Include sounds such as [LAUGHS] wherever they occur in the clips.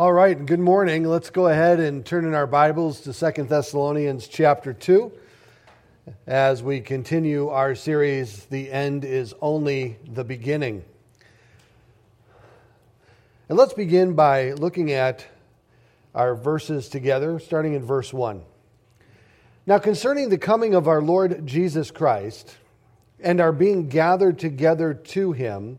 All right, good morning. Let's go ahead and turn in our Bibles to Second Thessalonians chapter 2 as we continue our series, The End is Only the Beginning. And let's begin by looking at our verses together, starting in verse 1. Now, concerning the coming of our Lord Jesus Christ and our being gathered together to him,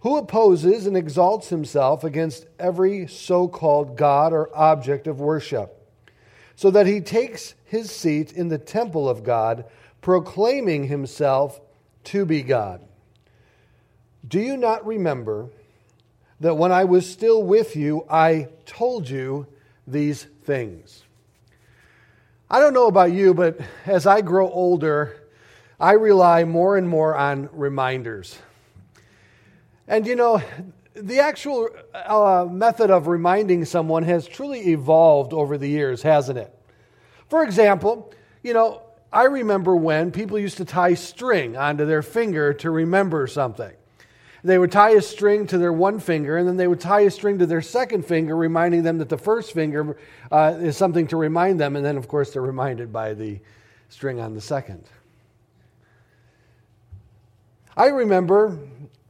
who opposes and exalts himself against every so called God or object of worship, so that he takes his seat in the temple of God, proclaiming himself to be God. Do you not remember that when I was still with you, I told you these things? I don't know about you, but as I grow older, I rely more and more on reminders. And you know, the actual uh, method of reminding someone has truly evolved over the years, hasn't it? For example, you know, I remember when people used to tie string onto their finger to remember something. They would tie a string to their one finger, and then they would tie a string to their second finger, reminding them that the first finger uh, is something to remind them, and then, of course, they're reminded by the string on the second. I remember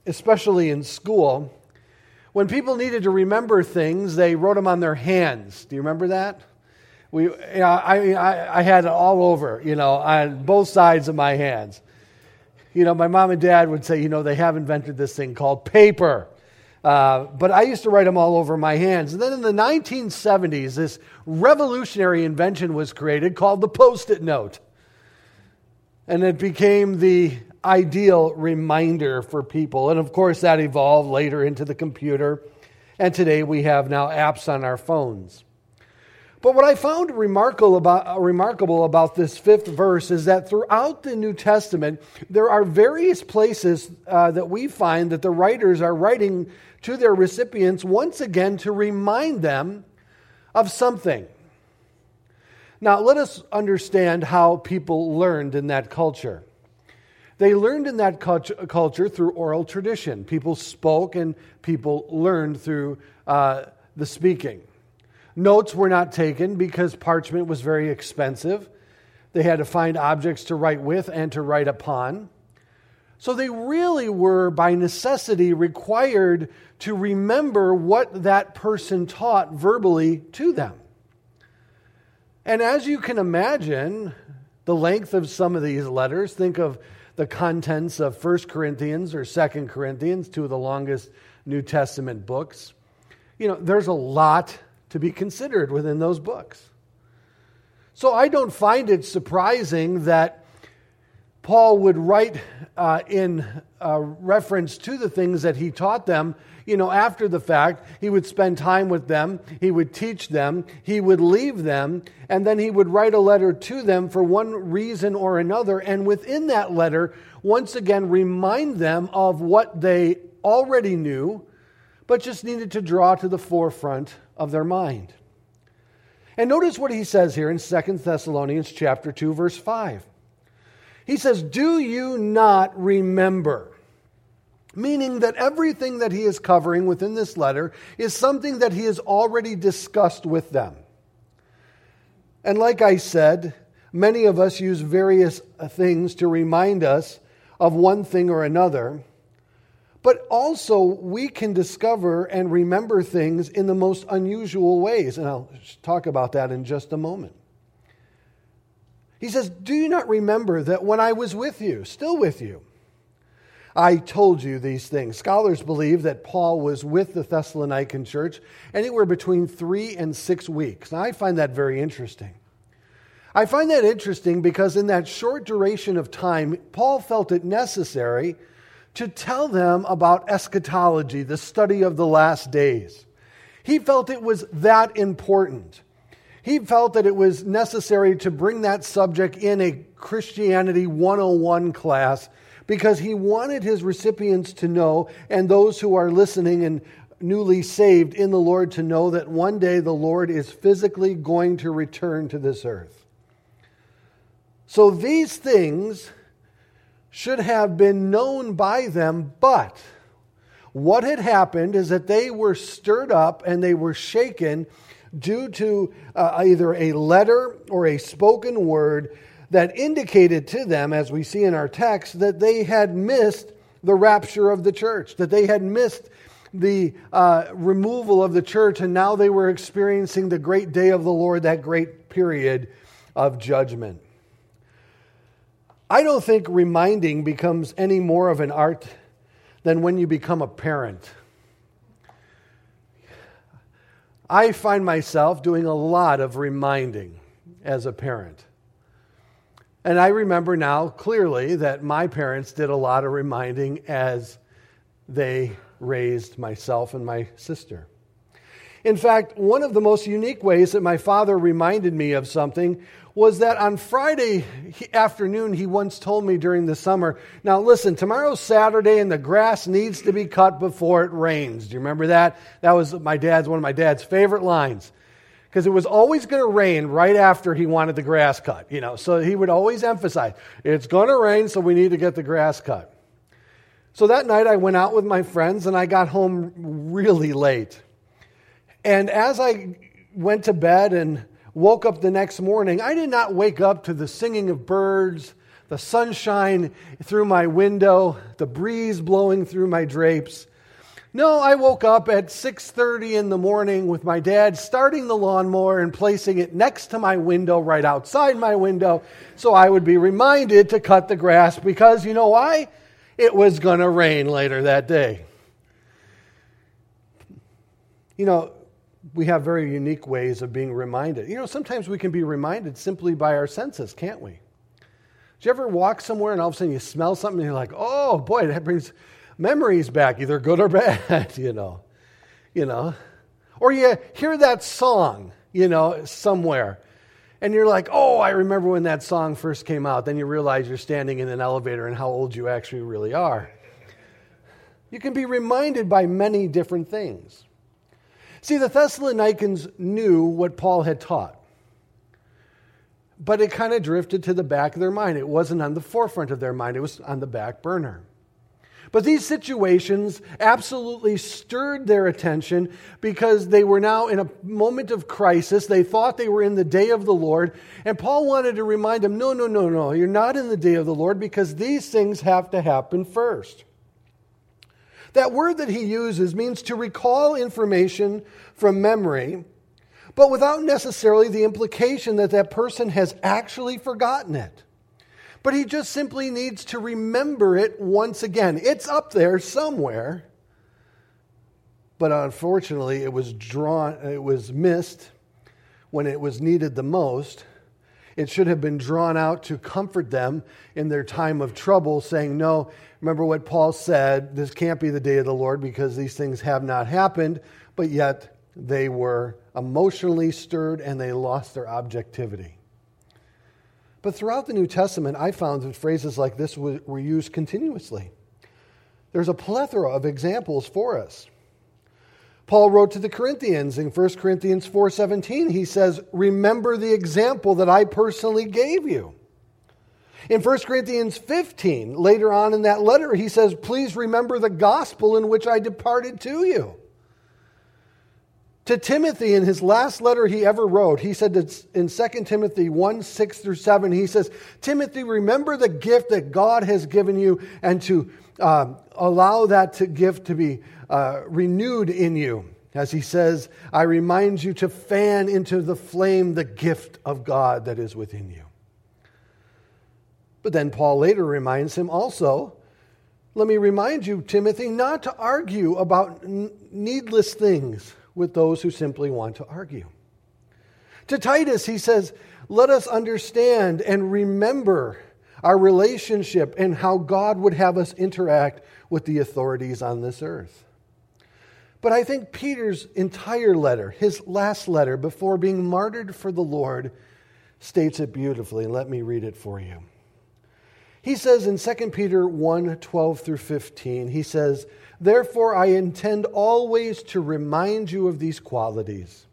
especially in school, when people needed to remember things, they wrote them on their hands. Do you remember that? We, you know, I, I, I had it all over, you know, on both sides of my hands. You know, my mom and dad would say, you know, they have invented this thing called paper. Uh, but I used to write them all over my hands. And then in the 1970s, this revolutionary invention was created called the post it note. And it became the ideal reminder for people. And of course, that evolved later into the computer. And today we have now apps on our phones. But what I found remarkable about, remarkable about this fifth verse is that throughout the New Testament, there are various places uh, that we find that the writers are writing to their recipients once again to remind them of something. Now, let us understand how people learned in that culture. They learned in that culture through oral tradition. People spoke and people learned through uh, the speaking. Notes were not taken because parchment was very expensive. They had to find objects to write with and to write upon. So they really were, by necessity, required to remember what that person taught verbally to them. And as you can imagine, the length of some of these letters, think of the contents of 1 Corinthians or 2 Corinthians, two of the longest New Testament books. You know, there's a lot to be considered within those books. So I don't find it surprising that Paul would write uh, in uh, reference to the things that he taught them you know, after the fact, he would spend time with them, he would teach them, he would leave them, and then he would write a letter to them for one reason or another. And within that letter, once again, remind them of what they already knew, but just needed to draw to the forefront of their mind. And notice what he says here in Second Thessalonians chapter 2 verse 5. He says, "Do you not remember?" Meaning that everything that he is covering within this letter is something that he has already discussed with them. And like I said, many of us use various uh, things to remind us of one thing or another. But also, we can discover and remember things in the most unusual ways. And I'll talk about that in just a moment. He says, Do you not remember that when I was with you, still with you, I told you these things. Scholars believe that Paul was with the Thessalonican church anywhere between three and six weeks. Now, I find that very interesting. I find that interesting because in that short duration of time, Paul felt it necessary to tell them about eschatology, the study of the last days. He felt it was that important. he felt that it was necessary to bring that subject in a Christianity 101 class because he wanted his recipients to know, and those who are listening and newly saved in the Lord to know that one day the Lord is physically going to return to this earth. So these things should have been known by them, but what had happened is that they were stirred up and they were shaken due to uh, either a letter or a spoken word that indicated to them, as we see in our text, that they had missed the rapture of the church, that they had missed the uh, removal of the church, and now they were experiencing the great day of the Lord, that great period of judgment. I don't think reminding becomes any more of an art than when you become a parent. I find myself doing a lot of reminding as a parent. And I remember now clearly that my parents did a lot of reminding as they raised myself and my sister. In fact, one of the most unique ways that my father reminded me of something was that on Friday afternoon, he once told me during the summer, Now listen, tomorrow's Saturday and the grass needs to be cut before it rains. Do you remember that? That was my dad's, one of my dad's favorite lines. Because it was always going to rain right after he wanted the grass cut, you know. So he would always emphasize, it's going to rain, so we need to get the grass cut. So that night I went out with my friends and I got home really late. And as I went to bed and woke up the next morning, I did not wake up to the singing of birds, the sunshine through my window, the breeze blowing through my drapes. No, I woke up at 6:30 in the morning with my dad starting the lawnmower and placing it next to my window right outside my window so I would be reminded to cut the grass because you know why? It was going to rain later that day. You know, we have very unique ways of being reminded. You know, sometimes we can be reminded simply by our senses, can't we? Do you ever walk somewhere and all of a sudden you smell something and you're like, oh boy, that brings memories back, either good or [LAUGHS] bad, you know. You know. Or you hear that song, you know, somewhere. And you're like, oh, I remember when that song first came out. Then you realize you're standing in an elevator and how old you actually really are. You can be reminded by many different things. See, the Thessalonians knew what Paul had taught, but it kind of drifted to the back of their mind. It wasn't on the forefront of their mind, it was on the back burner. But these situations absolutely stirred their attention because they were now in a moment of crisis. They thought they were in the day of the Lord. And Paul wanted to remind them no, no, no, no, you're not in the day of the Lord because these things have to happen first. That word that he uses means to recall information from memory, but without necessarily the implication that that person has actually forgotten it. But he just simply needs to remember it once again. It's up there somewhere, but unfortunately, it was drawn, it was missed when it was needed the most. It should have been drawn out to comfort them in their time of trouble, saying, No, remember what Paul said, this can't be the day of the Lord because these things have not happened, but yet they were emotionally stirred and they lost their objectivity. But throughout the New Testament, I found that phrases like this were used continuously. There's a plethora of examples for us. Paul wrote to the Corinthians in 1 Corinthians 4:17 he says remember the example that I personally gave you. In 1 Corinthians 15 later on in that letter he says please remember the gospel in which I departed to you. To Timothy in his last letter he ever wrote he said that in 2 Timothy 1 6 through 7 he says Timothy remember the gift that God has given you and to uh, allow that to gift to be uh, renewed in you. As he says, I remind you to fan into the flame the gift of God that is within you. But then Paul later reminds him also, let me remind you, Timothy, not to argue about needless things with those who simply want to argue. To Titus, he says, let us understand and remember our relationship and how God would have us interact with the authorities on this earth. But I think Peter's entire letter, his last letter before being martyred for the Lord, states it beautifully. Let me read it for you. He says in 2 Peter 1 12 through 15, he says, Therefore I intend always to remind you of these qualities.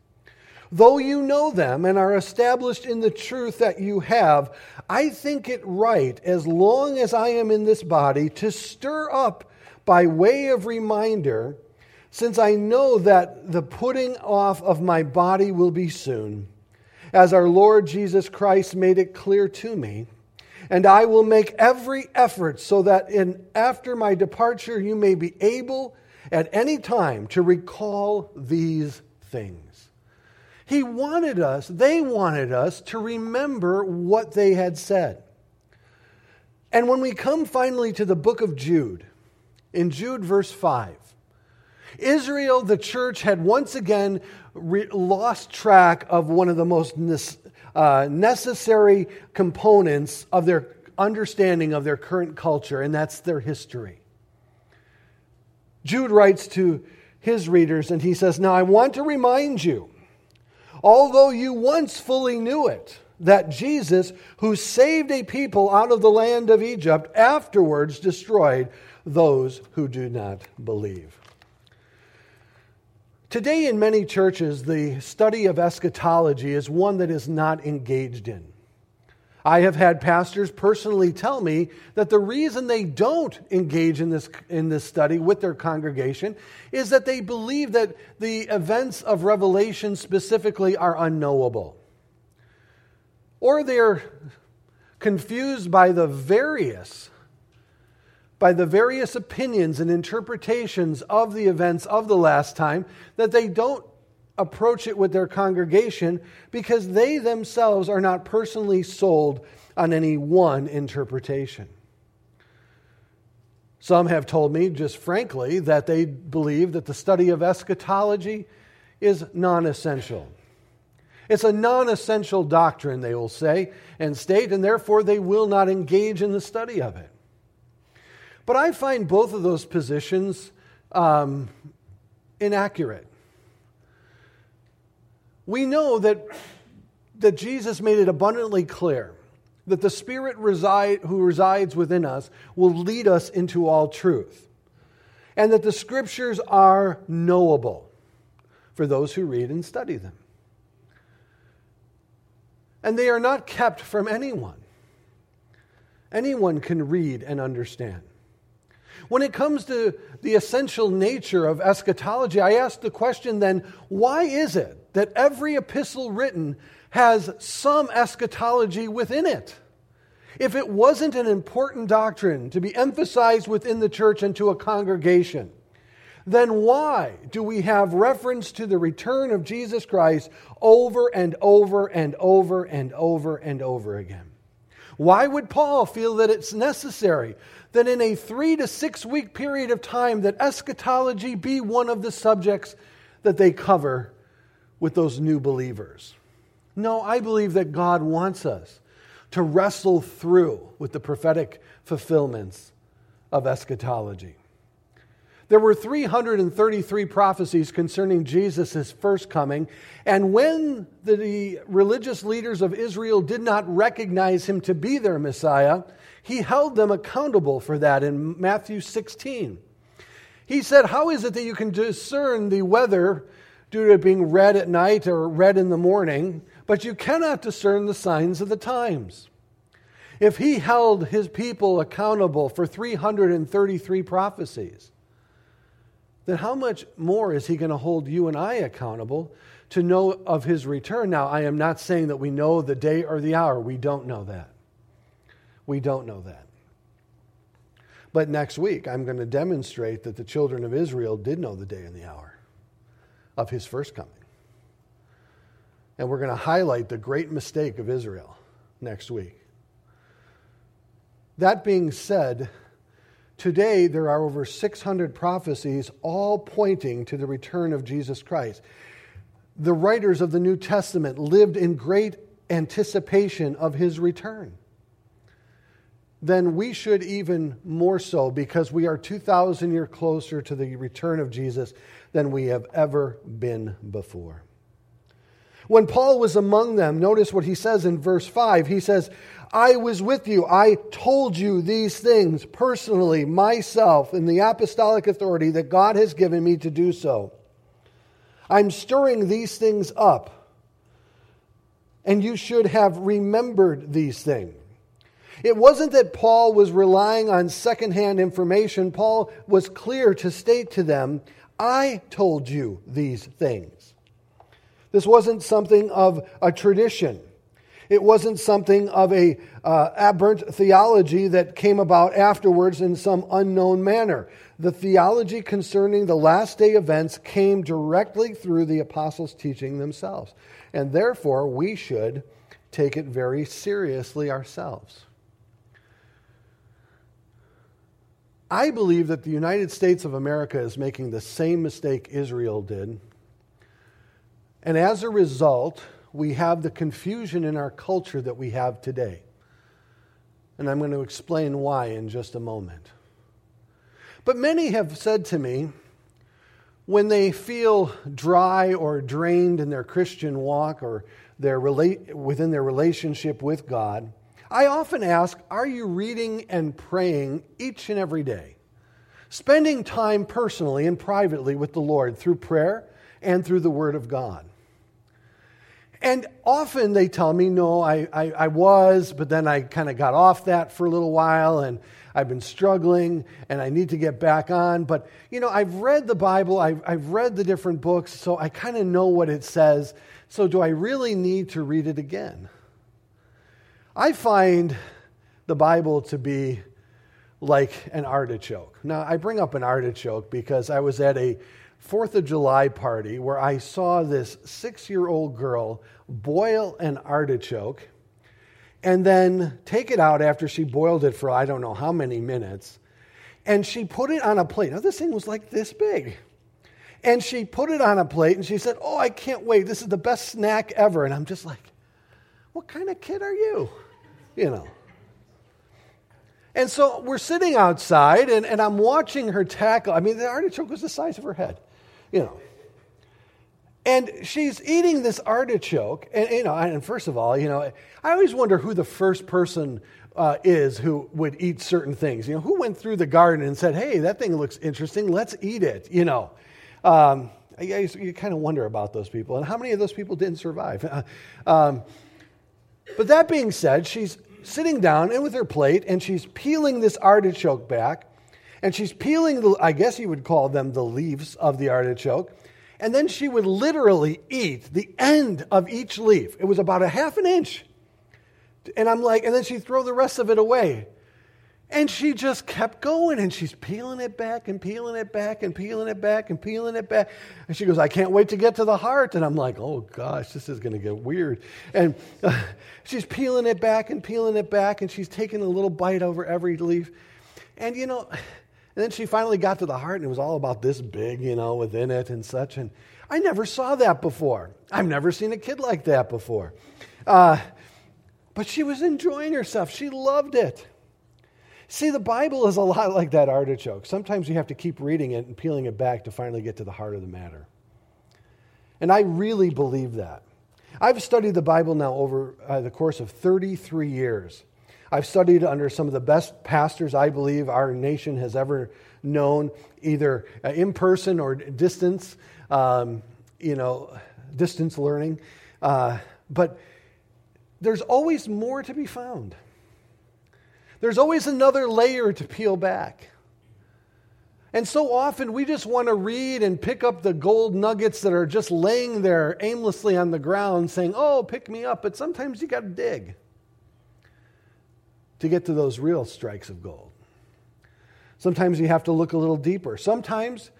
Though you know them and are established in the truth that you have, I think it right, as long as I am in this body, to stir up by way of reminder, since I know that the putting off of my body will be soon, as our Lord Jesus Christ made it clear to me. And I will make every effort so that in after my departure you may be able at any time to recall these things. He wanted us, they wanted us to remember what they had said. And when we come finally to the book of Jude, in Jude verse 5, Israel, the church, had once again re- lost track of one of the most uh, necessary components of their understanding of their current culture, and that's their history. Jude writes to his readers, and he says, Now I want to remind you, although you once fully knew it, that Jesus, who saved a people out of the land of Egypt, afterwards destroyed those who do not believe. Today, in many churches, the study of eschatology is one that is not engaged in. I have had pastors personally tell me that the reason they don't engage in this, in this study with their congregation is that they believe that the events of Revelation specifically are unknowable. Or they're confused by the various by the various opinions and interpretations of the events of the last time that they don't approach it with their congregation because they themselves are not personally sold on any one interpretation. Some have told me, just frankly, that they believe that the study of eschatology is non essential. It's a non essential doctrine, they will say and state, and therefore they will not engage in the study of it. But I find both of those positions um, inaccurate. We know that, that Jesus made it abundantly clear that the Spirit reside, who resides within us will lead us into all truth, and that the Scriptures are knowable for those who read and study them. And they are not kept from anyone. Anyone can read and understand. When it comes to the essential nature of eschatology, I ask the question then why is it that every epistle written has some eschatology within it? If it wasn't an important doctrine to be emphasized within the church and to a congregation, then why do we have reference to the return of Jesus Christ over and over and over and over and over again? Why would Paul feel that it's necessary that in a three to six week period of time that eschatology be one of the subjects that they cover with those new believers? No, I believe that God wants us to wrestle through with the prophetic fulfillments of eschatology. There were 333 prophecies concerning Jesus' first coming, and when the religious leaders of Israel did not recognize him to be their Messiah, he held them accountable for that in Matthew 16. He said, How is it that you can discern the weather due to it being red at night or red in the morning, but you cannot discern the signs of the times? If he held his people accountable for 333 prophecies, then how much more is he going to hold you and I accountable to know of his return? Now, I am not saying that we know the day or the hour. We don't know that. We don't know that. But next week, I'm going to demonstrate that the children of Israel did know the day and the hour of his first coming. And we're going to highlight the great mistake of Israel next week. That being said, Today, there are over 600 prophecies, all pointing to the return of Jesus Christ. The writers of the New Testament lived in great anticipation of his return. then we should even more so because we are 2,000 years closer to the return of Jesus than we have ever been before. When Paul was among them, notice what he says in verse 5. He says, I was with you. I told you these things personally, myself, in the apostolic authority that God has given me to do so. I'm stirring these things up, and you should have remembered these things. It wasn't that Paul was relying on secondhand information. Paul was clear to state to them, I told you these things. This wasn't something of a tradition. It wasn't something of a uh, aberrant theology that came about afterwards in some unknown manner. The theology concerning the last day events came directly through the apostles' teaching themselves. And therefore, we should take it very seriously ourselves. I believe that the United States of America is making the same mistake Israel did. And as a result, we have the confusion in our culture that we have today. And I'm going to explain why in just a moment. But many have said to me, when they feel dry or drained in their Christian walk or their rela- within their relationship with God, I often ask, Are you reading and praying each and every day? Spending time personally and privately with the Lord through prayer and through the Word of God. And often they tell me, no, I, I, I was, but then I kind of got off that for a little while and I've been struggling and I need to get back on. But, you know, I've read the Bible, I've, I've read the different books, so I kind of know what it says. So do I really need to read it again? I find the Bible to be like an artichoke. Now, I bring up an artichoke because I was at a Fourth of July party where I saw this six year old girl boil an artichoke and then take it out after she boiled it for I don't know how many minutes. And she put it on a plate. Now, this thing was like this big. And she put it on a plate and she said, Oh, I can't wait. This is the best snack ever. And I'm just like, What kind of kid are you? You know. And so we're sitting outside and, and I'm watching her tackle. I mean, the artichoke was the size of her head you know. And she's eating this artichoke, and you know, and first of all, you know, I always wonder who the first person uh, is who would eat certain things. You know, who went through the garden and said, "Hey, that thing looks interesting. Let's eat it." You know, um, you, kind of wonder about those people, and how many of those people didn't survive. [LAUGHS] um, but that being said, she's sitting down and with her plate, and she's peeling this artichoke back, and she's peeling, the, I guess you would call them the leaves of the artichoke. And then she would literally eat the end of each leaf. It was about a half an inch. And I'm like, and then she'd throw the rest of it away. And she just kept going and she's peeling it back and peeling it back and peeling it back and peeling it back. And she goes, I can't wait to get to the heart. And I'm like, oh gosh, this is going to get weird. And uh, [LAUGHS] she's peeling it back and peeling it back and she's taking a little bite over every leaf. And you know, and then she finally got to the heart, and it was all about this big, you know, within it and such. And I never saw that before. I've never seen a kid like that before. Uh, but she was enjoying herself. She loved it. See, the Bible is a lot like that artichoke. Sometimes you have to keep reading it and peeling it back to finally get to the heart of the matter. And I really believe that. I've studied the Bible now over uh, the course of 33 years. I've studied under some of the best pastors I believe our nation has ever known, either uh, in person or distance, um, you know, distance learning. Uh, but there's always more to be found. There's always another layer to peel back. And so often we just want to read and pick up the gold nuggets that are just laying there aimlessly on the ground saying, oh, pick me up. But sometimes you got to dig to get to those real strikes of gold. Sometimes you have to look a little deeper. Sometimes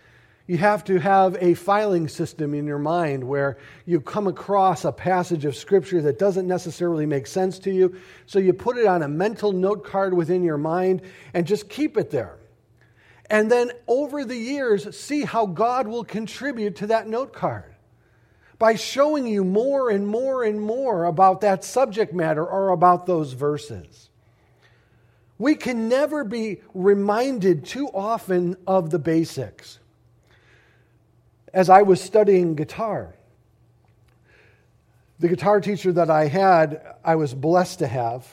you have to have a filing system in your mind where you come across a passage of Scripture that doesn't necessarily make sense to you. So you put it on a mental note card within your mind and just keep it there. And then over the years, see how God will contribute to that note card by showing you more and more and more about that subject matter or about those verses. We can never be reminded too often of the basics. As I was studying guitar, the guitar teacher that I had, I was blessed to have.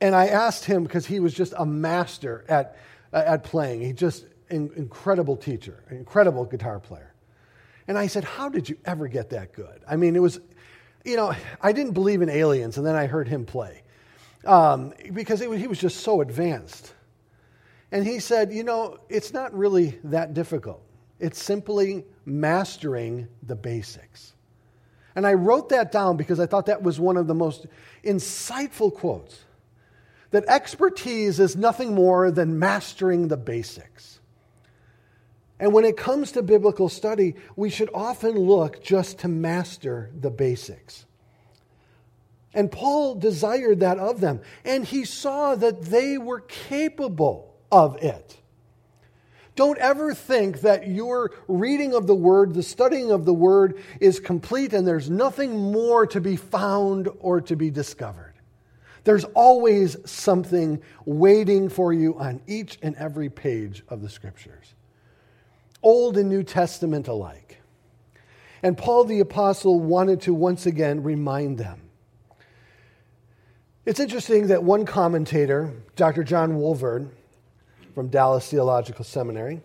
And I asked him because he was just a master at, at playing. He just an incredible teacher, incredible guitar player. And I said, How did you ever get that good? I mean, it was, you know, I didn't believe in aliens, and then I heard him play um, because was, he was just so advanced. And he said, You know, it's not really that difficult, it's simply mastering the basics. And I wrote that down because I thought that was one of the most insightful quotes that expertise is nothing more than mastering the basics. And when it comes to biblical study, we should often look just to master the basics. And Paul desired that of them, and he saw that they were capable of it. Don't ever think that your reading of the Word, the studying of the Word, is complete and there's nothing more to be found or to be discovered. There's always something waiting for you on each and every page of the Scriptures, Old and New Testament alike. And Paul the Apostle wanted to once again remind them. It's interesting that one commentator, Dr. John Walvoord, from Dallas Theological Seminary,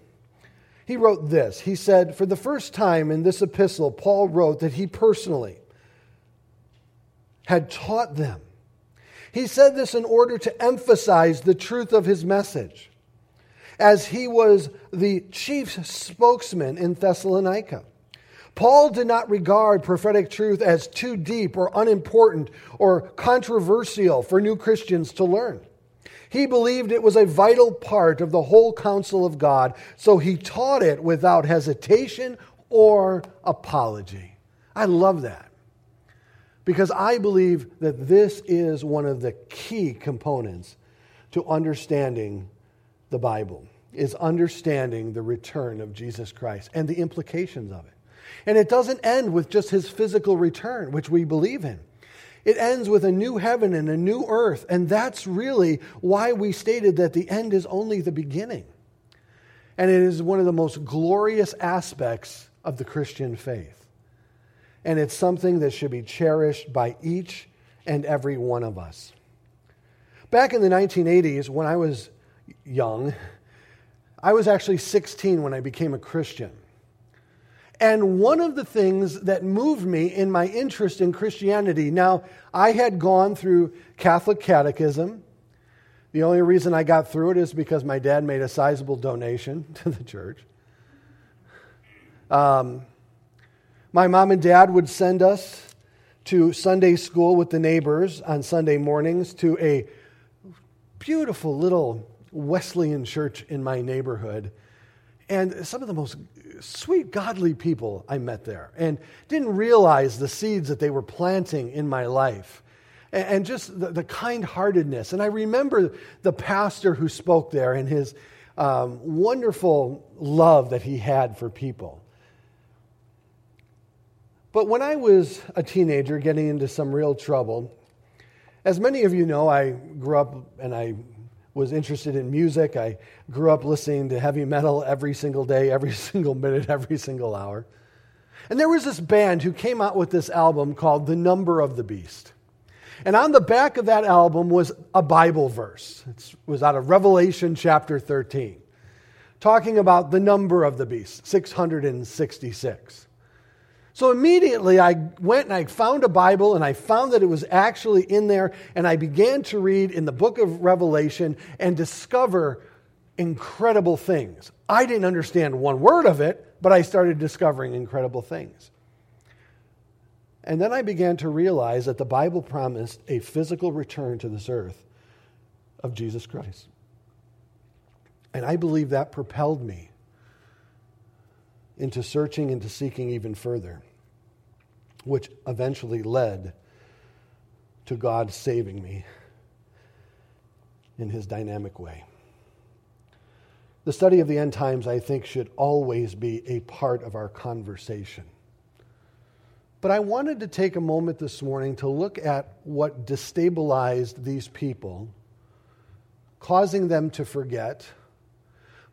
he wrote this. He said, For the first time in this epistle, Paul wrote that he personally had taught them he said this in order to emphasize the truth of his message, as he was the chief spokesman in Thessalonica. Paul did not regard prophetic truth as too deep or unimportant or controversial for new Christians to learn. He believed it was a vital part of the whole counsel of God, so he taught it without hesitation or apology. I love that because I believe that this is one of the key components to understanding the Bible is understanding the return of Jesus Christ and the implications of it. And it doesn't end with just his physical return, which we believe in. It ends with a new heaven and a new earth, and that's really why we stated that the end is only the beginning. And it is one of the most glorious aspects of the Christian faith and it's something that should be cherished by each and every one of us. Back in the 1980s, when I was young, I was actually 16 when I became a Christian. And one of the things that moved me in my interest in Christianity, now, I had gone through Catholic catechism. The only reason I got through it is because my dad made a sizable donation [LAUGHS] to the church. Um, my mom and dad would send us to Sunday school with the neighbors on Sunday mornings to a beautiful little Wesleyan church in my neighborhood. And some of the most sweet, godly people I met there, and didn't realize the seeds that they were planting in my life. And just the, the kind heartedness. And I remember the pastor who spoke there and his um, wonderful love that he had for people. But when I was a teenager getting into some real trouble, as many of you know, I grew up and I was interested in music. I grew up listening to heavy metal every single day, every [LAUGHS] single minute, every single hour. And there was this band who came out with this album called The Number of the Beast. And on the back of that album was a Bible verse. It was out of Revelation chapter 13, talking about the number of the beast, 666. So immediately I went and I found a Bible and I found that it was actually in there and I began to read in the book of Revelation and discover incredible things. I didn't understand one word of it, but I started discovering incredible things. And then I began to realize that the Bible promised a physical return to this earth of Jesus Christ. And I believe that propelled me into searching and to seeking even further, which eventually led to God saving me in his dynamic way. The study of the end times, I think, should always be a part of our conversation. But I wanted to take a moment this morning to look at what destabilized these people causing them to forget,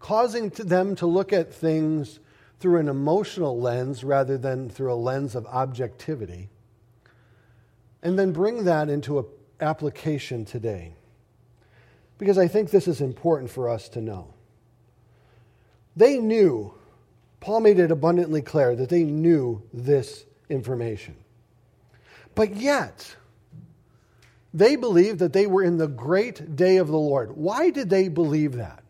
causing them to look at things through an emotional lens rather than through a lens of objectivity, and then bring that into an application today. Because I think this is important for us to know. They knew, Paul made it abundantly clear that they knew this information. But yet, they believed that they were in the great day of the Lord. Why did they believe that?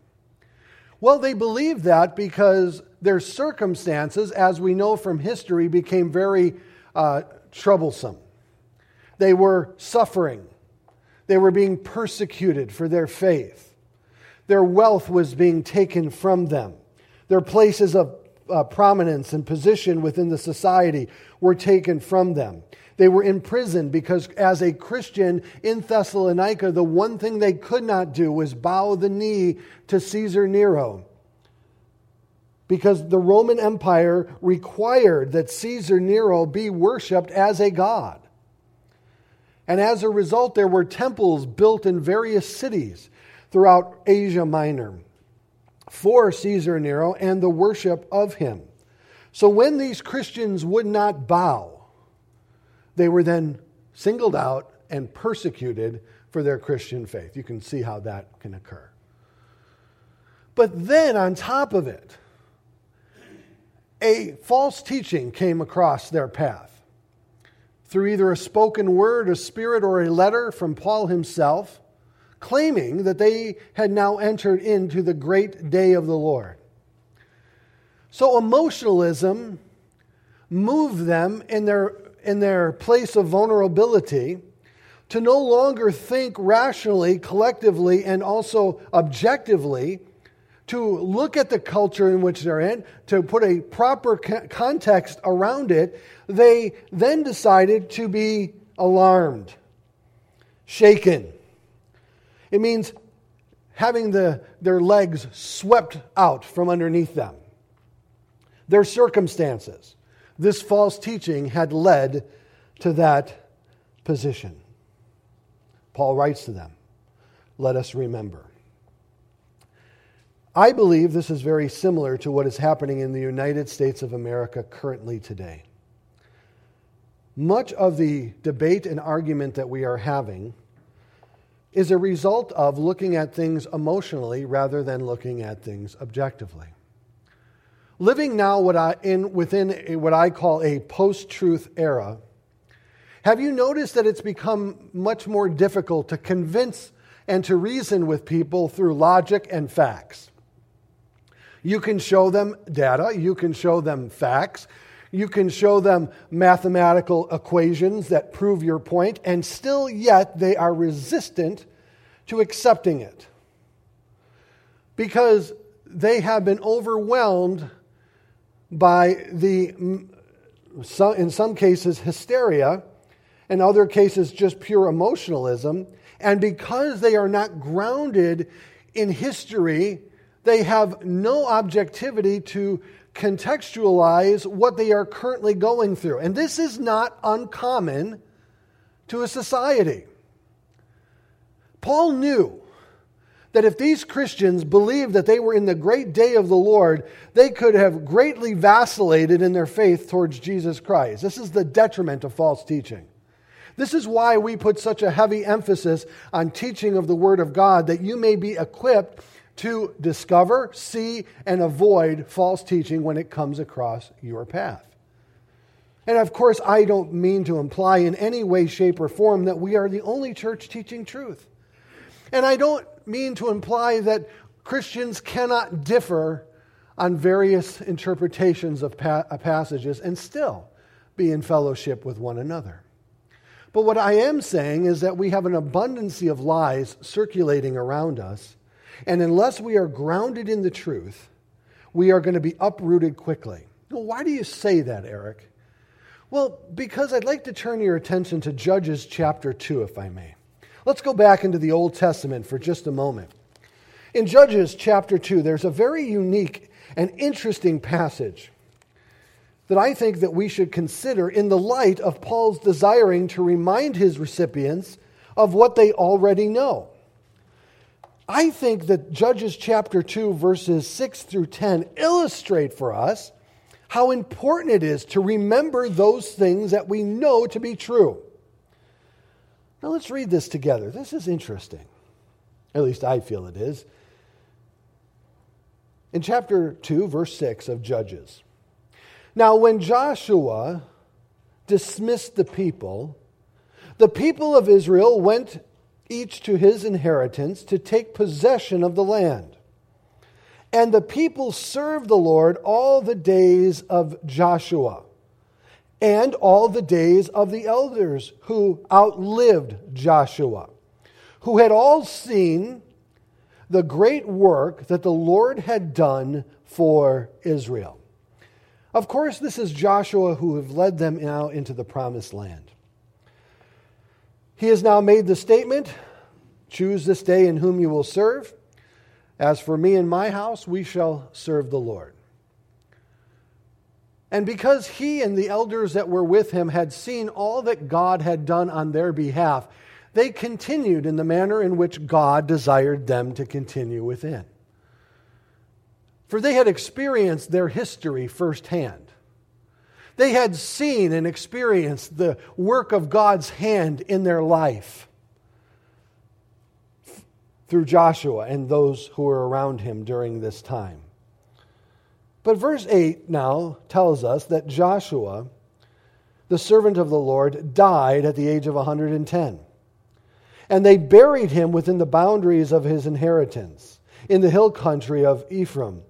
Well, they believed that because their circumstances, as we know from history, became very uh, troublesome. They were suffering, they were being persecuted for their faith, their wealth was being taken from them, their places of uh, prominence and position within the society were taken from them. They were in prison because, as a Christian in Thessalonica, the one thing they could not do was bow the knee to Caesar Nero. Because the Roman Empire required that Caesar Nero be worshiped as a god. And as a result, there were temples built in various cities throughout Asia Minor for Caesar Nero and the worship of him. So when these Christians would not bow, they were then singled out and persecuted for their Christian faith. You can see how that can occur. But then, on top of it, a false teaching came across their path through either a spoken word, a spirit, or a letter from Paul himself, claiming that they had now entered into the great day of the Lord. So, emotionalism moved them in their in their place of vulnerability to no longer think rationally, collectively, and also objectively, to look at the culture in which they're in, to put a proper context around it, they then decided to be alarmed, shaken. It means having the, their legs swept out from underneath them, their circumstances this false teaching had led to that position. Paul writes to them, Let us remember. I believe this is very similar to what is happening in the United States of America currently today. Much of the debate and argument that we are having is a result of looking at things emotionally rather than looking at things objectively living now what I, in, within a, what I call a post truth era, have you noticed that it's become much more difficult to convince and to reason with people through logic and facts? You can show them data, you can show them facts, you can show them mathematical equations that prove your point, and still yet they are resistant to accepting it because they have been overwhelmed by the, mm, in some cases, hysteria, in other cases, just pure emotionalism. And because they are not grounded in history, they have no objectivity to contextualize what they are currently going through. And this is not uncommon to a society. Paul knew that if these Christians believed that they were in the great day of the Lord, they could have greatly vacillated in their faith towards Jesus Christ. This is the detriment of false teaching. This is why we put such a heavy emphasis on teaching of the Word of God, that you may be equipped to discover, see, and avoid false teaching when it comes across your path. And of course, I don't mean to imply in any way, shape, or form that we are the only church teaching truth. And I don't mean to imply that Christians cannot differ on various interpretations of pa- uh, passages and still be in fellowship with one another. But what I am saying is that we have an abundance of lies circulating around us, and unless we are grounded in the truth, we are going to be uprooted quickly. Well, why do you say that, Eric? Well, because I'd like to turn your attention to Judges chapter 2, if I may. Let's go back into the Old Testament for just a moment. In Judges chapter 2, there's a very unique and interesting passage that I think that we should consider in the light of Paul's desiring to remind his recipients of what they already know. I think that Judges chapter 2, verses 6 through 10 illustrate for us how important it is to remember those things that we know to be true. Now let's read this together. This is interesting. At least I feel it is. In chapter 2, verse 6 of Judges. Now, when Joshua dismissed the people, the people of Israel went each to his inheritance to take possession of the land. And the people served the Lord all the days of Joshua and all the days of the elders who outlived Joshua, who had all seen the great work that the Lord had done for Israel. Of course, this is Joshua who have led them now into the promised land. He has now made the statement Choose this day in whom you will serve. As for me and my house, we shall serve the Lord. And because he and the elders that were with him had seen all that God had done on their behalf, they continued in the manner in which God desired them to continue within. For they had experienced their history firsthand. They had seen and experienced the work of God's hand in their life through Joshua and those who were around him during this time. But verse 8 now tells us that Joshua, the servant of the Lord, died at the age of 110. And they buried him within the boundaries of his inheritance, in the hill country of Ephraim,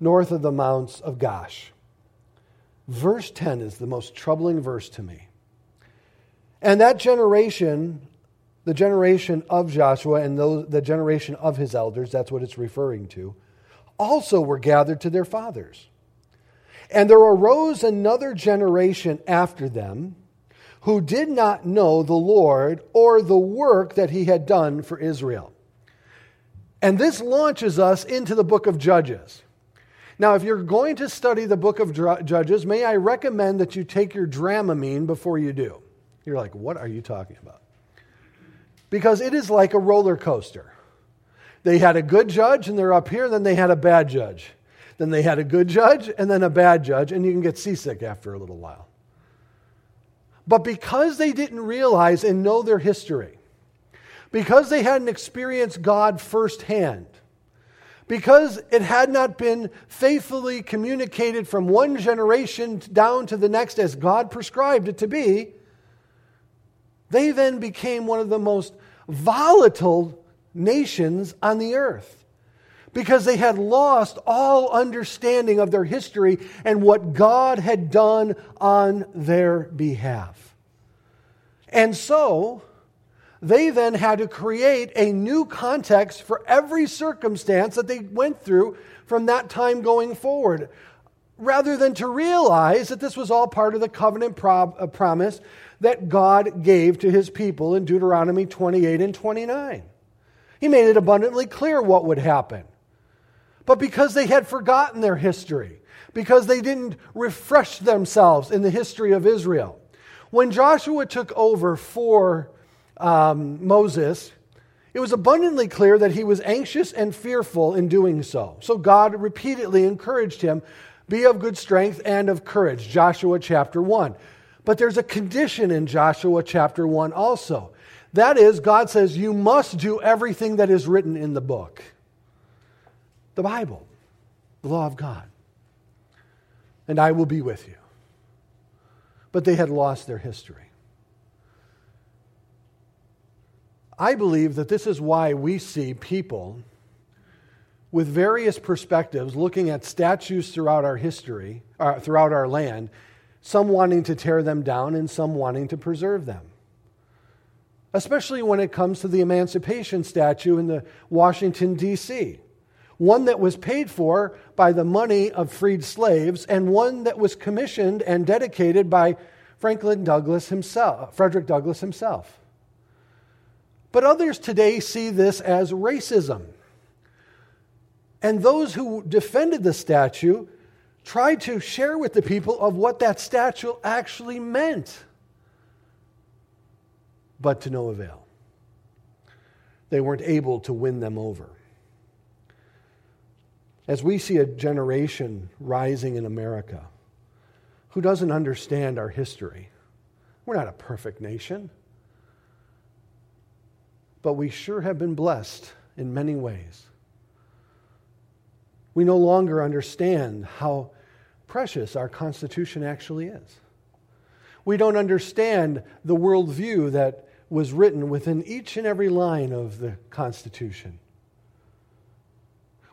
north of the mounts of Gaash. Verse 10 is the most troubling verse to me. And that generation, the generation of Joshua and those, the generation of his elders, that's what it's referring to, also were gathered to their fathers. And there arose another generation after them who did not know the Lord or the work that he had done for Israel. And this launches us into the book of Judges. Now, if you're going to study the book of Judges, may I recommend that you take your dramamine before you do? You're like, what are you talking about? Because it is like a roller coaster. They had a good judge and they're up here, then they had a bad judge. Then they had a good judge and then a bad judge, and you can get seasick after a little while. But because they didn't realize and know their history, because they hadn't experienced God firsthand, because it had not been faithfully communicated from one generation down to the next as God prescribed it to be, they then became one of the most volatile nations on the earth because they had lost all understanding of their history and what God had done on their behalf. And so, they then had to create a new context for every circumstance that they went through from that time going forward, rather than to realize that this was all part of the covenant uh, promise that God gave to his people in Deuteronomy 28 and 29. He made it abundantly clear what would happen. But because they had forgotten their history, because they didn't refresh themselves in the history of Israel, when Joshua took over for um, Moses, it was abundantly clear that he was anxious and fearful in doing so. So God repeatedly encouraged him be of good strength and of courage, Joshua chapter 1. But there's a condition in Joshua chapter 1 also. That is, God says, you must do everything that is written in the book the Bible, the law of God. And I will be with you. But they had lost their history. I believe that this is why we see people with various perspectives looking at statues throughout our history, uh, throughout our land, some wanting to tear them down and some wanting to preserve them especially when it comes to the Emancipation statue in the Washington, D.C. One that was paid for by the money of freed slaves, and one that was commissioned and dedicated by Franklin Douglas himself, Frederick Douglass himself. But others today see this as racism. And those who defended the statue tried to share with the people of what that statue actually meant but to no avail. They weren't able to win them over. as we see a generation rising in America who doesn't understand our history. We're not a perfect nation, but we sure have been blessed in many ways. We no longer understand how precious our Constitution actually is. We don't understand the worldview that was written within each and every line of the Constitution.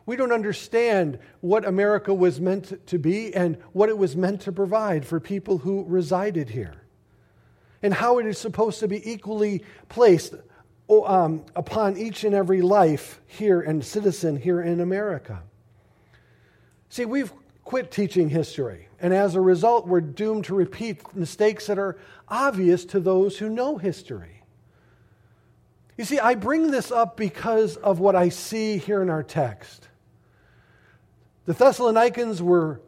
We don't understand what America was meant to be and what it was meant to provide for people who resided here, and how it is supposed to be equally placed um, upon each and every life here and citizen here in America. See, we've quit teaching history, and as a result, we're doomed to repeat mistakes that are obvious to those who know history. You see, I bring this up because of what I see here in our text. The Thessalonians were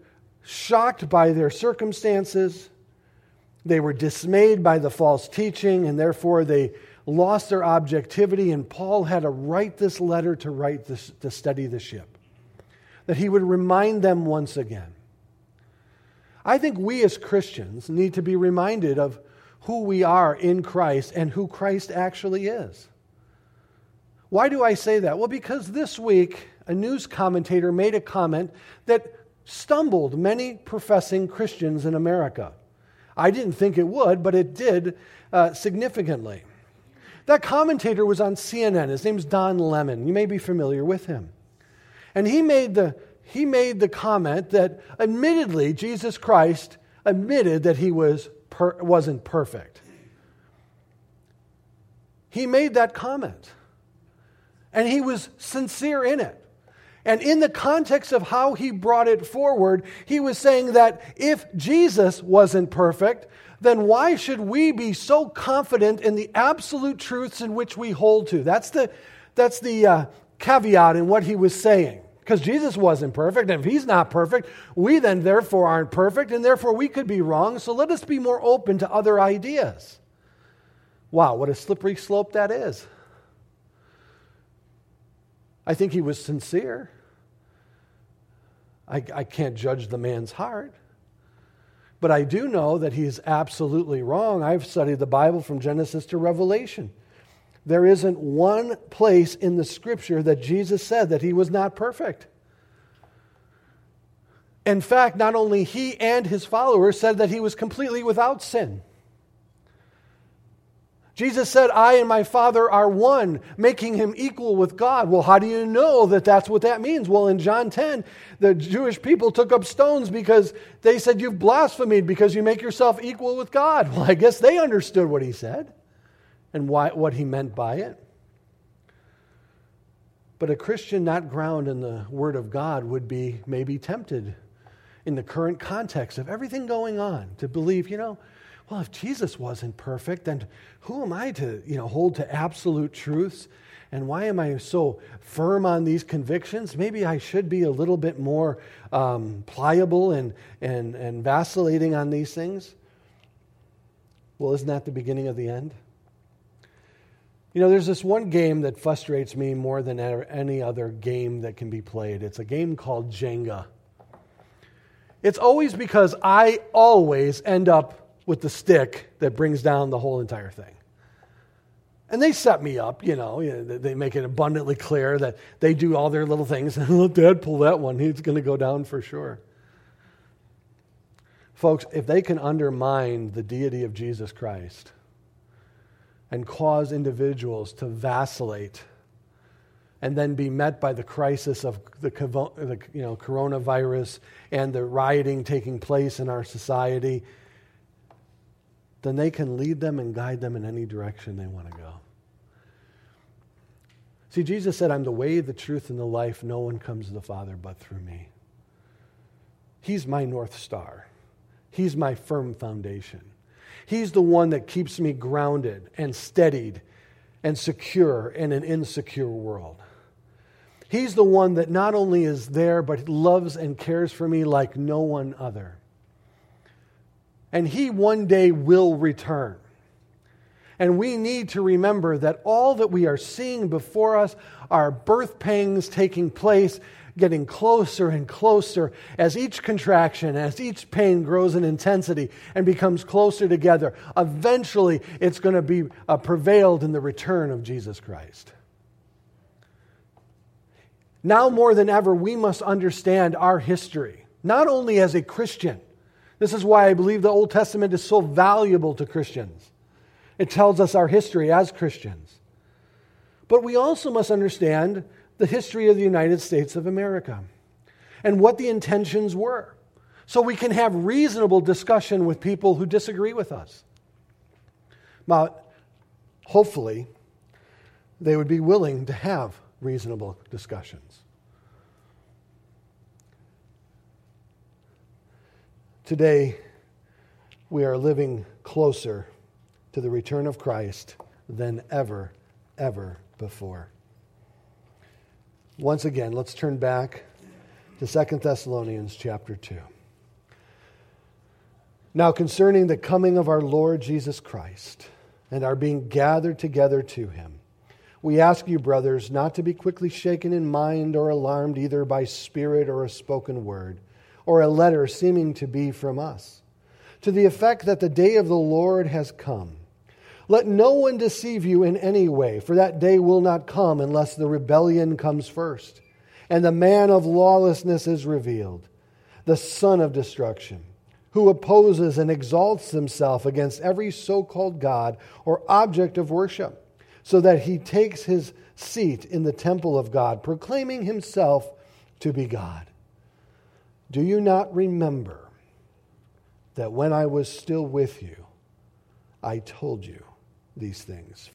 shocked by their circumstances. They were dismayed by the false teaching, and therefore they lost their objectivity. And Paul had to write this letter to write this, to study the ship, that he would remind them once again. I think we as Christians need to be reminded of who we are in Christ and who Christ actually is. Why do I say that? Well, because this week a news commentator made a comment that stumbled many professing Christians in America. I didn't think it would, but it did uh, significantly. That commentator was on CNN. His name's Don Lemon. You may be familiar with him. And he made the, he made the comment that admittedly, Jesus Christ admitted that he was per, wasn't perfect. He made that comment. And he was sincere in it. And in the context of how he brought it forward, he was saying that if Jesus wasn't perfect, then why should we be so confident in the absolute truths in which we hold to? That's the, that's the uh, caveat in what he was saying. Because Jesus wasn't perfect, and if he's not perfect, we then therefore aren't perfect, and therefore we could be wrong. So let us be more open to other ideas. Wow, what a slippery slope that is. I think he was sincere. I, I can't judge the man's heart. But I do know that he is absolutely wrong. I've studied the Bible from Genesis to Revelation. There isn't one place in the scripture that Jesus said that he was not perfect. In fact, not only he and his followers said that he was completely without sin. Jesus said, I and my Father are one, making him equal with God. Well, how do you know that that's what that means? Well, in John 10, the Jewish people took up stones because they said, You've blasphemed because you make yourself equal with God. [LAUGHS] Well, I guess they understood what he said and why, what he meant by it. But a Christian not grounded in the Word of God would be maybe tempted in the current context of everything going on to believe, you know, well, if Jesus wasn't perfect, then who am I to you know, hold to absolute truths? And why am I so firm on these convictions? Maybe I should be a little bit more um, pliable and, and, and vacillating on these things. Well, isn't that the beginning of the end? You know, there's this one game that frustrates me more than any other game that can be played. It's a game called Jenga. It's always because I always end up with the stick that brings down the whole entire thing. And they set me up, you know, they make it abundantly clear that they do all their little things. [LAUGHS] And let dad pull that one, he's going to go down for sure. Folks, if they can undermine the deity of Jesus Christ and cause individuals to vacillate and then be met by the crisis of the, you know, coronavirus and the rioting taking place in our society then they can lead them and guide them in any direction they want to go. See, Jesus said, I'm the way, the truth, and the life. No one comes to the Father but through me. He's my North Star, He's my firm foundation. He's the one that keeps me grounded and steadied and secure in an insecure world. He's the one that not only is there, but loves and cares for me like no one other and he one day will return. And we need to remember that all that we are seeing before us are birth pangs taking place, getting closer and closer as each contraction, as each pain grows in intensity and becomes closer together. Eventually, it's going to be uh, prevailed in the return of Jesus Christ. Now more than ever, we must understand our history, not only as a Christian. This is why I believe the Old Testament is so valuable to Christians it tells us our history as Christians. But we also must understand the history of the United States of America and what the intentions were so we can have reasonable discussion with people who disagree with us. But hopefully, they would be willing to have reasonable discussions. Today, we are living closer to the return of Christ than ever, ever before. Once again, let's turn back to Second Thessalonians chapter 2. Now, concerning the coming of our Lord Jesus Christ and our being gathered together to him, we ask you, brothers, not to be quickly shaken in mind or alarmed either by spirit or a spoken word or a letter seeming to be from us, to the effect that the day of the Lord has come let no one deceive you in any way, for that day will not come unless the rebellion comes first, and the man of lawlessness is revealed, the son of destruction, who opposes and exalts himself against every so called God or object of worship, so that he takes his seat in the temple of God, proclaiming himself to be God. Do you not remember that when I was still with you, I told you? these things.